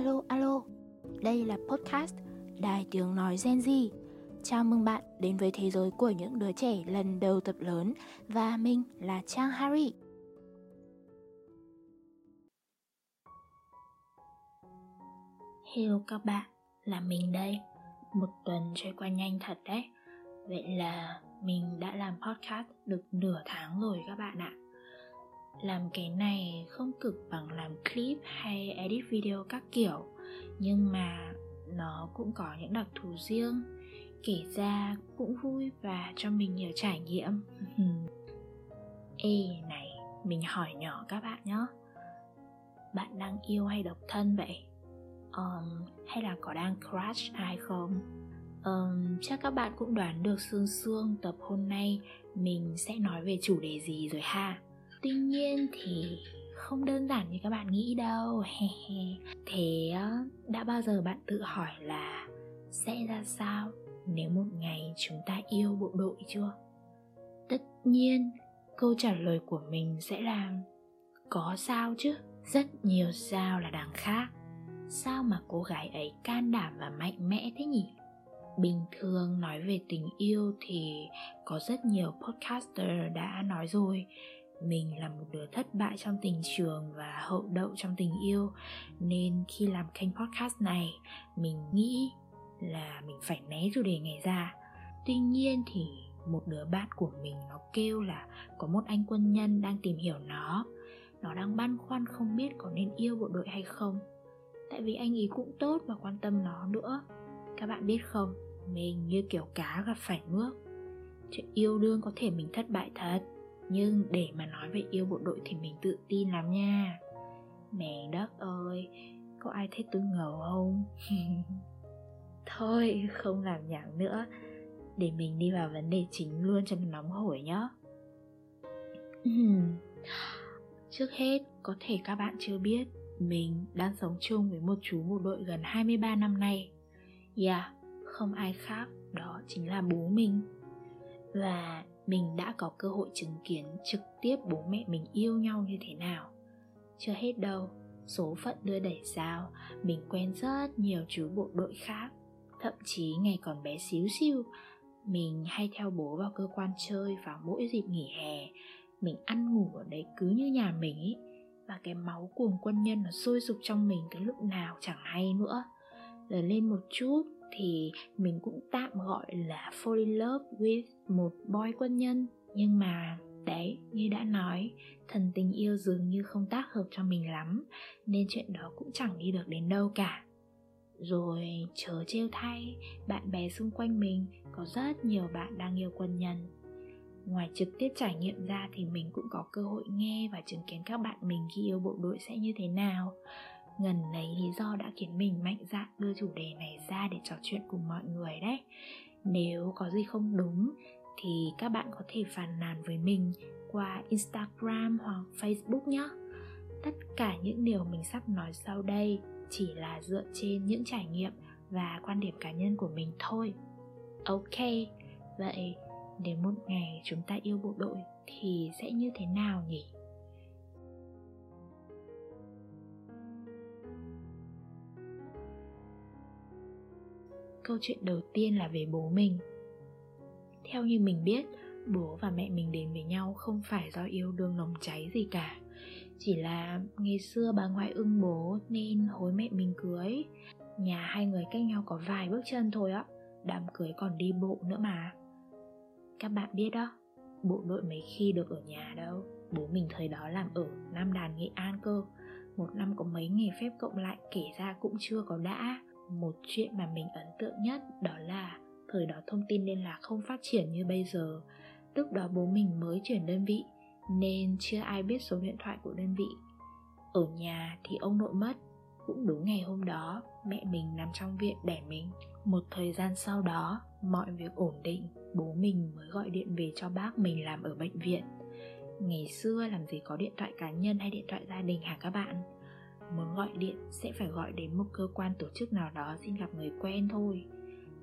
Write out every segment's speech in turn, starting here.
Alo, alo, đây là podcast Đài Tiếng Nói Gen Z. Chào mừng bạn đến với thế giới của những đứa trẻ lần đầu tập lớn và mình là Trang Harry. Hello các bạn, là mình đây. Một tuần trôi qua nhanh thật đấy. Vậy là mình đã làm podcast được nửa tháng rồi các bạn ạ làm cái này không cực bằng làm clip hay edit video các kiểu. Nhưng mà nó cũng có những đặc thù riêng kể ra cũng vui và cho mình nhiều trải nghiệm. Ê này mình hỏi nhỏ các bạn nhé bạn đang yêu hay độc thân vậy? Um, hay là có đang crush ai không? Um, chắc các bạn cũng đoán được sương sương tập hôm nay mình sẽ nói về chủ đề gì rồi ha? Tuy nhiên thì không đơn giản như các bạn nghĩ đâu. Thế đã bao giờ bạn tự hỏi là sẽ ra sao nếu một ngày chúng ta yêu bộ đội chưa? Tất nhiên, câu trả lời của mình sẽ là có sao chứ. Rất nhiều sao là đằng khác. Sao mà cô gái ấy can đảm và mạnh mẽ thế nhỉ? Bình thường nói về tình yêu thì có rất nhiều podcaster đã nói rồi mình là một đứa thất bại trong tình trường và hậu đậu trong tình yêu. Nên khi làm kênh podcast này, mình nghĩ là mình phải né chủ đề này ra. Tuy nhiên thì một đứa bạn của mình nó kêu là có một anh quân nhân đang tìm hiểu nó. Nó đang băn khoăn không biết có nên yêu bộ đội hay không. Tại vì anh ấy cũng tốt và quan tâm nó nữa. Các bạn biết không? Mình như kiểu cá gặp phải nước. Chuyện yêu đương có thể mình thất bại thật nhưng để mà nói về yêu bộ đội thì mình tự tin lắm nha. Mẹ đất ơi có ai thấy tôi ngầu không? Thôi không làm nhảm nữa. Để mình đi vào vấn đề chính luôn cho nóng hổi nhá. Trước hết, có thể các bạn chưa biết Mình đang sống chung với một chú bộ đội gần 23 năm nay. Yeah, không ai khác, đó chính là bố mình. Và mình đã có cơ hội chứng kiến trực tiếp bố mẹ mình yêu nhau như thế nào. Chưa hết đâu, số phận đưa đẩy sao, mình quen rất nhiều chú bộ đội khác. Thậm chí ngày còn bé xíu xiu mình hay theo bố vào cơ quan chơi vào mỗi dịp nghỉ hè. Mình ăn ngủ ở đấy cứ như nhà mình ý, và cái máu cuồng quân nhân nó sôi sục trong mình cái lúc nào chẳng hay nữa. Lớn lên một chút thì mình cũng tạm gọi là fall in love with một boy quân nhân. Nhưng mà đấy, như đã nói, thần tình yêu dường như không tác hợp cho mình lắm, nên chuyện đó cũng chẳng đi được đến đâu cả. Rồi chờ trêu thay, bạn bè xung quanh mình có rất nhiều bạn đang yêu quân nhân. Ngoài trực tiếp trải nghiệm ra thì mình cũng có cơ hội nghe và chứng kiến các bạn mình khi yêu bộ đội sẽ như thế nào ngần lấy lý do đã khiến mình mạnh dạn đưa chủ đề này ra để trò chuyện cùng mọi người đấy. Nếu có gì không đúng, thì các bạn có thể phàn nàn với mình qua instagram hoặc facebook nhé. Tất cả những điều mình sắp nói sau đây chỉ là dựa trên những trải nghiệm và quan điểm cá nhân của mình thôi. Ok, vậy nếu một ngày chúng ta yêu bộ đội thì sẽ như thế nào nhỉ? Câu chuyện đầu tiên là về bố mình. Theo như mình biết, bố và mẹ mình đến với nhau không phải do yêu đương nồng cháy gì cả. Chỉ là ngày xưa bà ngoại ưng bố nên hối mẹ mình cưới. Nhà hai người cách nhau có vài bước chân thôi á, đám cưới còn đi bộ nữa mà. Các bạn biết đó, bộ đội mấy khi được ở nhà đâu, bố mình thời đó làm ở nam đàn nghệ an cơ. Một năm có mấy ngày phép cộng lại kể ra cũng chưa có đã một chuyện mà mình ấn tượng nhất đó là thời đó thông tin liên lạc không phát triển như bây giờ. Lúc đó bố mình mới chuyển đơn vị, nên chưa ai biết số điện thoại của đơn vị. Ở nhà thì ông nội mất. Cũng đúng ngày hôm đó, mẹ mình nằm trong viện đẻ mình. Một thời gian sau đó, mọi việc ổn định, bố mình mới gọi điện về cho bác mình làm ở bệnh viện. Ngày xưa làm gì có điện thoại cá nhân hay điện thoại gia đình hả các bạn? Muốn gọi điện sẽ phải gọi đến một cơ quan tổ chức nào đó xin gặp người quen thôi.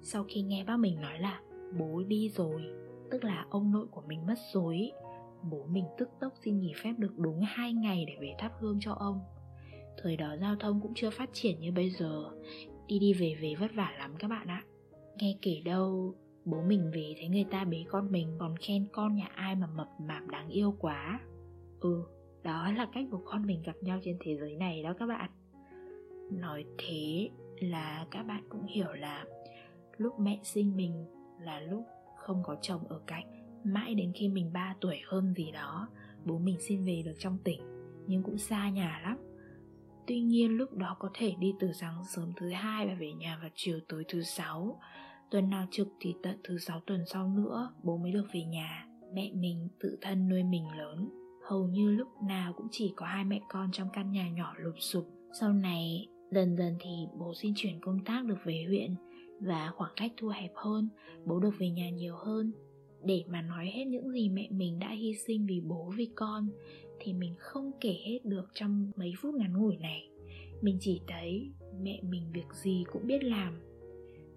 Sau khi nghe bác mình nói là bố đi rồi tức là ông nội của mình mất rồi bố mình tức tốc xin nghỉ phép được đúng hai ngày để về thắp hương cho ông. Thời đó giao thông cũng chưa phát triển như bây giờ Đi đi về về vất vả lắm các bạn ạ. Nghe kể đâu Bố mình về thấy người ta bế con mình Còn khen con nhà ai mà mập mạp đáng yêu quá. Ừ, đó là cách bố con mình gặp nhau trên thế giới này đó các bạn. Nói thế là các bạn cũng hiểu là Lúc mẹ sinh mình là lúc không có chồng ở cạnh, Mãi đến khi mình 3 tuổi hơn gì đó, Bố mình xin về được trong tỉnh, Nhưng cũng xa nhà lắm. Tuy nhiên lúc đó có thể đi từ sáng sớm thứ hai và về nhà vào chiều tối thứ sáu. Tuần nào trực thì tận thứ sáu tuần sau nữa bố mới được về nhà, Mẹ mình tự thân nuôi mình lớn. Hầu như lúc nào cũng chỉ có hai mẹ con trong căn nhà nhỏ lụp sụp. Sau này, dần dần thì bố xin chuyển công tác được về huyện Và khoảng cách thu hẹp hơn, Bố được về nhà nhiều hơn. Để mà nói hết những gì mẹ mình đã hy sinh vì bố, vì con, Thì mình không kể hết được trong mấy phút ngắn ngủi này. Mình chỉ thấy mẹ mình việc gì cũng biết làm.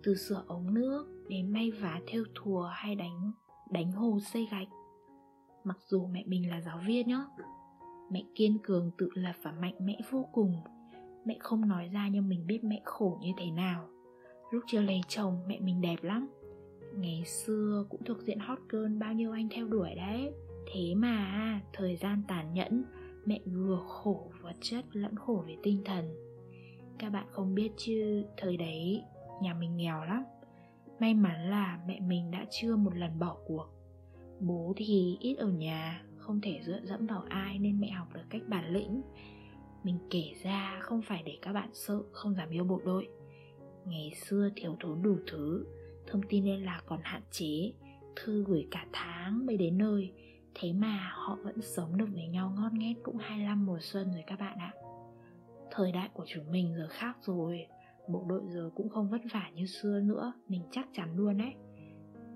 Từ sửa ống nước đến may vá theo thùa hay đánh đánh hồ xây gạch mặc dù mẹ mình là giáo viên nhá, mẹ kiên cường tự lập và mạnh mẽ vô cùng. Mẹ không nói ra nhưng mình biết mẹ khổ như thế nào. Lúc chưa lấy chồng, mẹ mình đẹp lắm. Ngày xưa cũng thuộc diện hot girl bao nhiêu anh theo đuổi đấy. Thế mà, thời gian tàn nhẫn, mẹ vừa khổ vật chất lẫn khổ về tinh thần. Các bạn không biết chứ, thời đấy nhà mình nghèo lắm. May mắn là mẹ mình đã chưa một lần bỏ cuộc bố thì ít ở nhà, không thể dựa dẫm vào ai nên mẹ học được cách bản lĩnh. Mình kể ra không phải để các bạn sợ không dám yêu bộ đội. Ngày xưa thiếu thốn đủ thứ, thông tin liên lạc còn hạn chế, thư gửi cả tháng mới đến nơi. Thế mà họ vẫn sống được với nhau ngon nghét cũng 25 mùa xuân rồi các bạn ạ. Thời đại của chúng mình giờ khác rồi, bộ đội giờ cũng không vất vả như xưa nữa, mình chắc chắn luôn đấy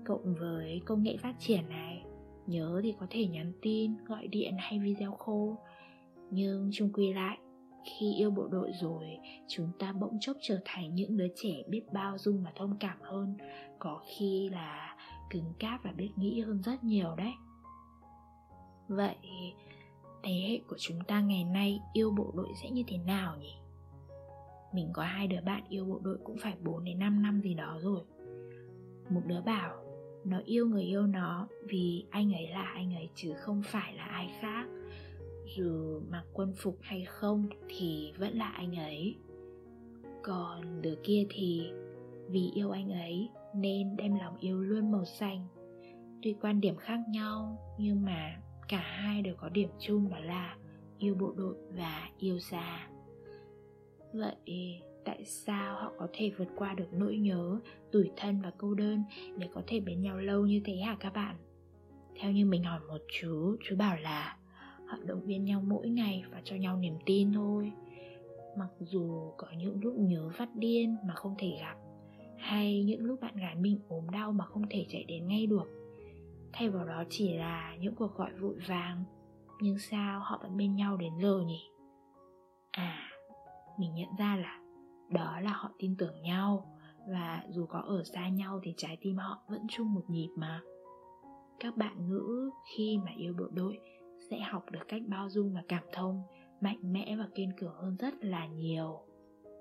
cộng với công nghệ phát triển này, nhớ thì có thể nhắn tin, gọi điện hay video khô nhưng chung quy lại, khi yêu bộ đội rồi, chúng ta bỗng chốc trở thành những đứa trẻ biết bao dung và thông cảm hơn, có khi là cứng cáp và biết nghĩ hơn rất nhiều đấy. Vậy, thế hệ của chúng ta ngày nay yêu bộ đội sẽ như thế nào nhỉ? Mình có hai đứa bạn yêu bộ đội cũng phải 4 đến 5 năm gì đó rồi. Một đứa bảo nó yêu người yêu nó vì anh ấy là anh ấy chứ không phải là ai khác. Dù mặc quân phục hay không thì vẫn là anh ấy. Còn đứa kia thì vì yêu anh ấy nên đem lòng yêu luôn màu xanh. Tuy quan điểm khác nhau, nhưng mà cả hai đều có điểm chung đó là yêu bộ đội và yêu già vậy tại sao họ có thể vượt qua được nỗi nhớ, tủi thân và cô đơn để có thể bên nhau lâu như thế hả các bạn? Theo như mình hỏi một chú chú bảo là họ động viên nhau mỗi ngày và cho nhau niềm tin thôi. Mặc dù có những lúc nhớ phát điên mà không thể gặp, hay những lúc bạn gái mình ốm đau mà không thể chạy đến ngay được. Thay vào đó chỉ là những cuộc gọi vội vàng, nhưng sao họ vẫn bên nhau đến giờ nhỉ? À mình nhận ra là đó là họ tin tưởng nhau. Và dù có ở xa nhau thì trái tim họ vẫn chung một nhịp mà. Các bạn nữ khi mà yêu bộ đội sẽ học được cách bao dung và cảm thông, mạnh mẽ và kiên cường hơn rất là nhiều.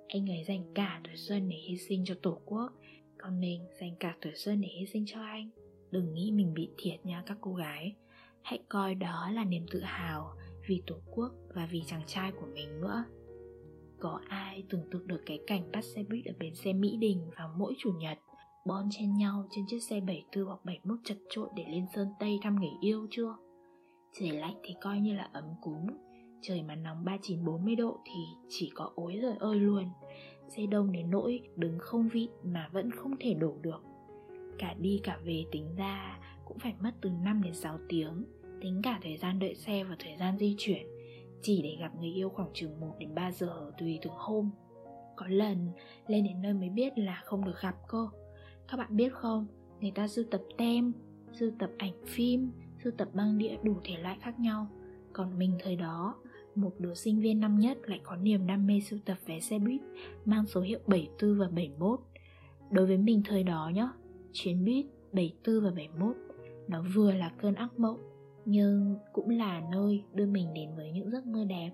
Anh ấy dành cả tuổi xuân để hy sinh cho tổ quốc, còn mình dành cả tuổi xuân để hy sinh cho anh. Đừng nghĩ mình bị thiệt nha các cô gái. Hãy coi đó là niềm tự hào vì tổ quốc và vì chàng trai của mình nữa có ai tưởng tượng được cái cảnh bắt xe buýt ở bến xe Mỹ Đình vào mỗi chủ nhật Bon chen nhau trên chiếc xe 74 hoặc 71 chật trội để lên Sơn Tây thăm người yêu chưa? Trời lạnh thì coi như là ấm cúng. Trời mà nóng 39-40 độ thì chỉ có ối rồi ơi luôn. Xe đông đến nỗi đứng không vị mà vẫn không thể đổ được. Cả đi cả về tính ra cũng phải mất từ 5 đến 6 tiếng. Tính cả thời gian đợi xe và thời gian di chuyển chỉ để gặp người yêu khoảng chừng 1 đến 3 giờ tùy từng hôm. Có lần lên đến nơi mới biết là không được gặp cơ. Các bạn biết không, người ta sưu tập tem, sưu tập ảnh phim, sưu tập băng đĩa đủ thể loại khác nhau. Còn mình thời đó, một đứa sinh viên năm nhất lại có niềm đam mê sưu tập vé xe buýt mang số hiệu 74 và 71. Đối với mình thời đó nhá, chuyến buýt 74 và 71 nó vừa là cơn ác mộng nhưng cũng là nơi đưa mình đến với những giấc mơ đẹp.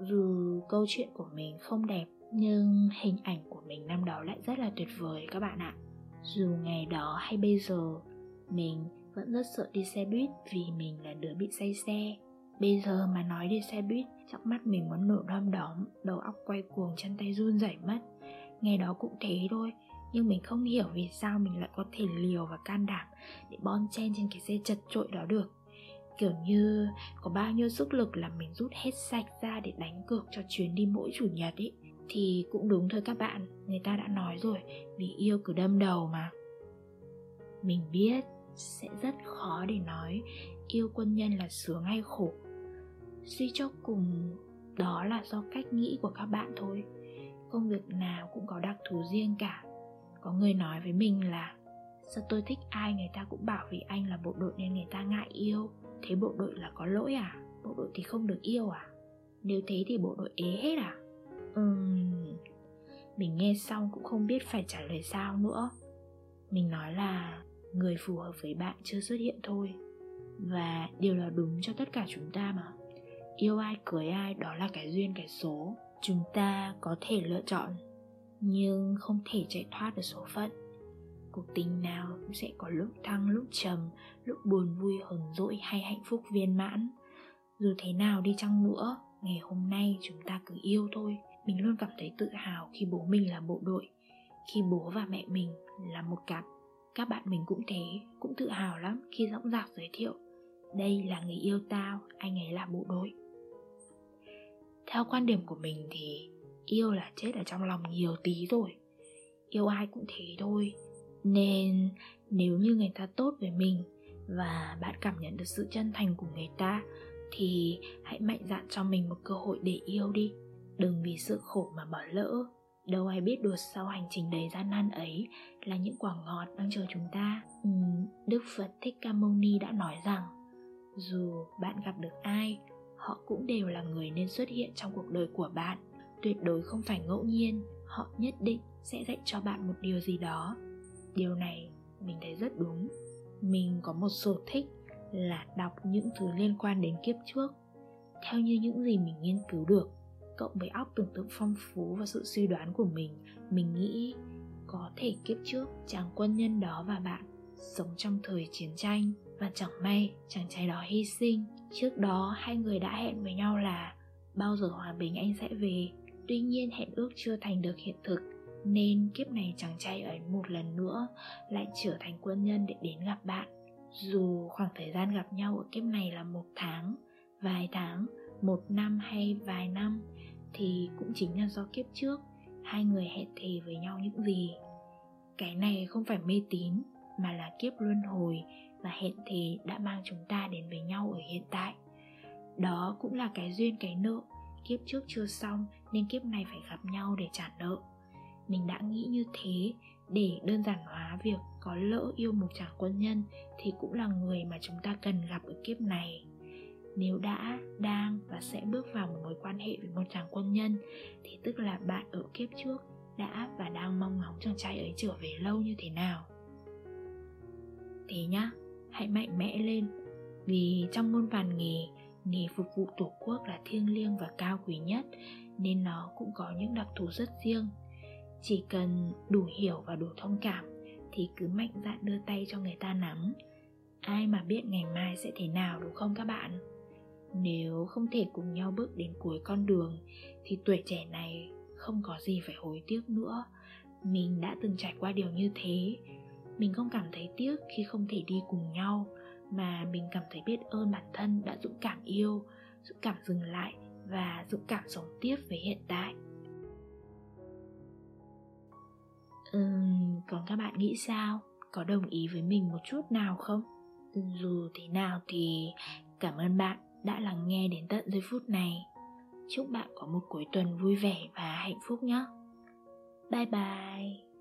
Dù câu chuyện của mình không đẹp, nhưng hình ảnh của mình năm đó lại rất là tuyệt vời các bạn ạ. Dù ngày đó hay bây giờ, mình vẫn rất sợ đi xe buýt vì mình là đứa bị say xe. Bây giờ mà nói đi xe buýt, trong mắt mình muốn nổ đom đóm, đầu óc quay cuồng, chân tay run rẩy mất. Ngày đó cũng thế thôi, nhưng mình không hiểu vì sao mình lại có thể liều và can đảm để bon chen trên cái xe chật trội đó được kiểu như, có bao nhiêu sức lực là mình rút hết sạch ra để đánh cược cho chuyến đi mỗi chủ nhật ấy thì cũng đúng thôi các bạn, người ta đã nói rồi, vì yêu cứ đâm đầu mà. Mình biết, sẽ rất khó để nói, yêu quân nhân là sướng hay khổ. Suy cho cùng, đó là do cách nghĩ của các bạn thôi. Công việc nào cũng có đặc thù riêng cả. Có người nói với mình là, sao tôi thích ai người ta cũng bảo vì anh là bộ đội nên người ta ngại yêu thế bộ đội là có lỗi à? Bộ đội thì không được yêu à? Nếu thế thì bộ đội ế hết à? Ừm. Mình nghe xong cũng không biết phải trả lời sao nữa. Mình nói là người phù hợp với bạn chưa xuất hiện thôi. Và điều đó đúng cho tất cả chúng ta mà. Yêu ai cưới ai đó là cái duyên cái số. Chúng ta có thể lựa chọn nhưng không thể chạy thoát được số phận cuộc tình nào cũng sẽ có lúc thăng, lúc trầm, lúc buồn vui, hờn dỗi hay hạnh phúc viên mãn. Dù thế nào đi chăng nữa, ngày hôm nay chúng ta cứ yêu thôi. Mình luôn cảm thấy tự hào khi bố mình là bộ đội, khi bố và mẹ mình là một cặp. Các bạn mình cũng thế, cũng tự hào lắm khi dõng dạc giới thiệu, đây là người yêu tao, anh ấy là bộ đội. Theo quan điểm của mình thì, yêu là chết ở trong lòng nhiều tí rồi. Yêu ai cũng thế thôi nên nếu như người ta tốt với mình và bạn cảm nhận được sự chân thành của người ta thì hãy mạnh dạn cho mình một cơ hội để yêu đi. Đừng vì sự khổ mà bỏ lỡ. Đâu ai biết được sau hành trình đầy gian nan ấy là những quả ngọt đang chờ chúng ta. Ừ, đức phật thích ca mâu ni đã nói rằng dù bạn gặp được ai họ cũng đều là người nên xuất hiện trong cuộc đời của bạn. Tuyệt đối không phải ngẫu nhiên họ nhất định sẽ dạy cho bạn một điều gì đó điều này mình thấy rất đúng. Mình có một sở thích là đọc những thứ liên quan đến kiếp trước. Theo như những gì mình nghiên cứu được, cộng với óc tưởng tượng phong phú và sự suy đoán của mình mình nghĩ có thể kiếp trước chàng quân nhân đó và bạn sống trong thời chiến tranh. Và chẳng may chàng trai đó hy sinh. Trước đó, hai người đã hẹn với nhau là bao giờ hòa bình anh sẽ về? Tuy nhiên, hẹn ước chưa thành được hiện thực nên kiếp này chàng trai ấy một lần nữa lại trở thành quân nhân để đến gặp bạn. Dù khoảng thời gian gặp nhau ở kiếp này là một tháng, vài tháng, một năm hay vài năm, thì cũng chính là do kiếp trước, hai người hẹn thề với nhau những gì. Cái này không phải mê tín, mà là kiếp luân hồi và hẹn thề đã mang chúng ta đến với nhau ở hiện tại. Đó cũng là cái duyên cái nợ. Kiếp trước chưa xong nên kiếp này phải gặp nhau để trả nợ mình đã nghĩ như thế để đơn giản hóa việc có lỡ yêu một chàng quân nhân thì cũng là người mà chúng ta cần gặp ở kiếp này. Nếu đã, đang và sẽ bước vào một mối quan hệ với một chàng quân nhân thì tức là bạn ở kiếp trước đã và đang mong ngóng chàng trai ấy trở về lâu như thế nào. Thế nhá, hãy mạnh mẽ lên, vì trong muôn vàn nghề nghề phục vụ tổ quốc là thiêng liêng và cao quý nhất nên nó cũng có những đặc thù rất riêng chỉ cần đủ hiểu và đủ thông cảm thì cứ mạnh dạn đưa tay cho người ta nắm. Ai mà biết ngày mai sẽ thế nào đúng không các bạn? Nếu không thể cùng nhau bước đến cuối con đường thì tuổi trẻ này không có gì phải hối tiếc nữa. Mình đã từng trải qua điều như thế. Mình không cảm thấy tiếc khi không thể đi cùng nhau, mà mình cảm thấy biết ơn bản thân đã dũng cảm yêu, dũng cảm dừng lại và dũng cảm sống tiếp với hiện tại. Uhm, còn các bạn nghĩ sao? Có đồng ý với mình một chút nào không? Dù thế nào thì cảm ơn bạn đã lắng nghe đến tận giây phút này. Chúc bạn có một cuối tuần vui vẻ và hạnh phúc nhé. Bye bye.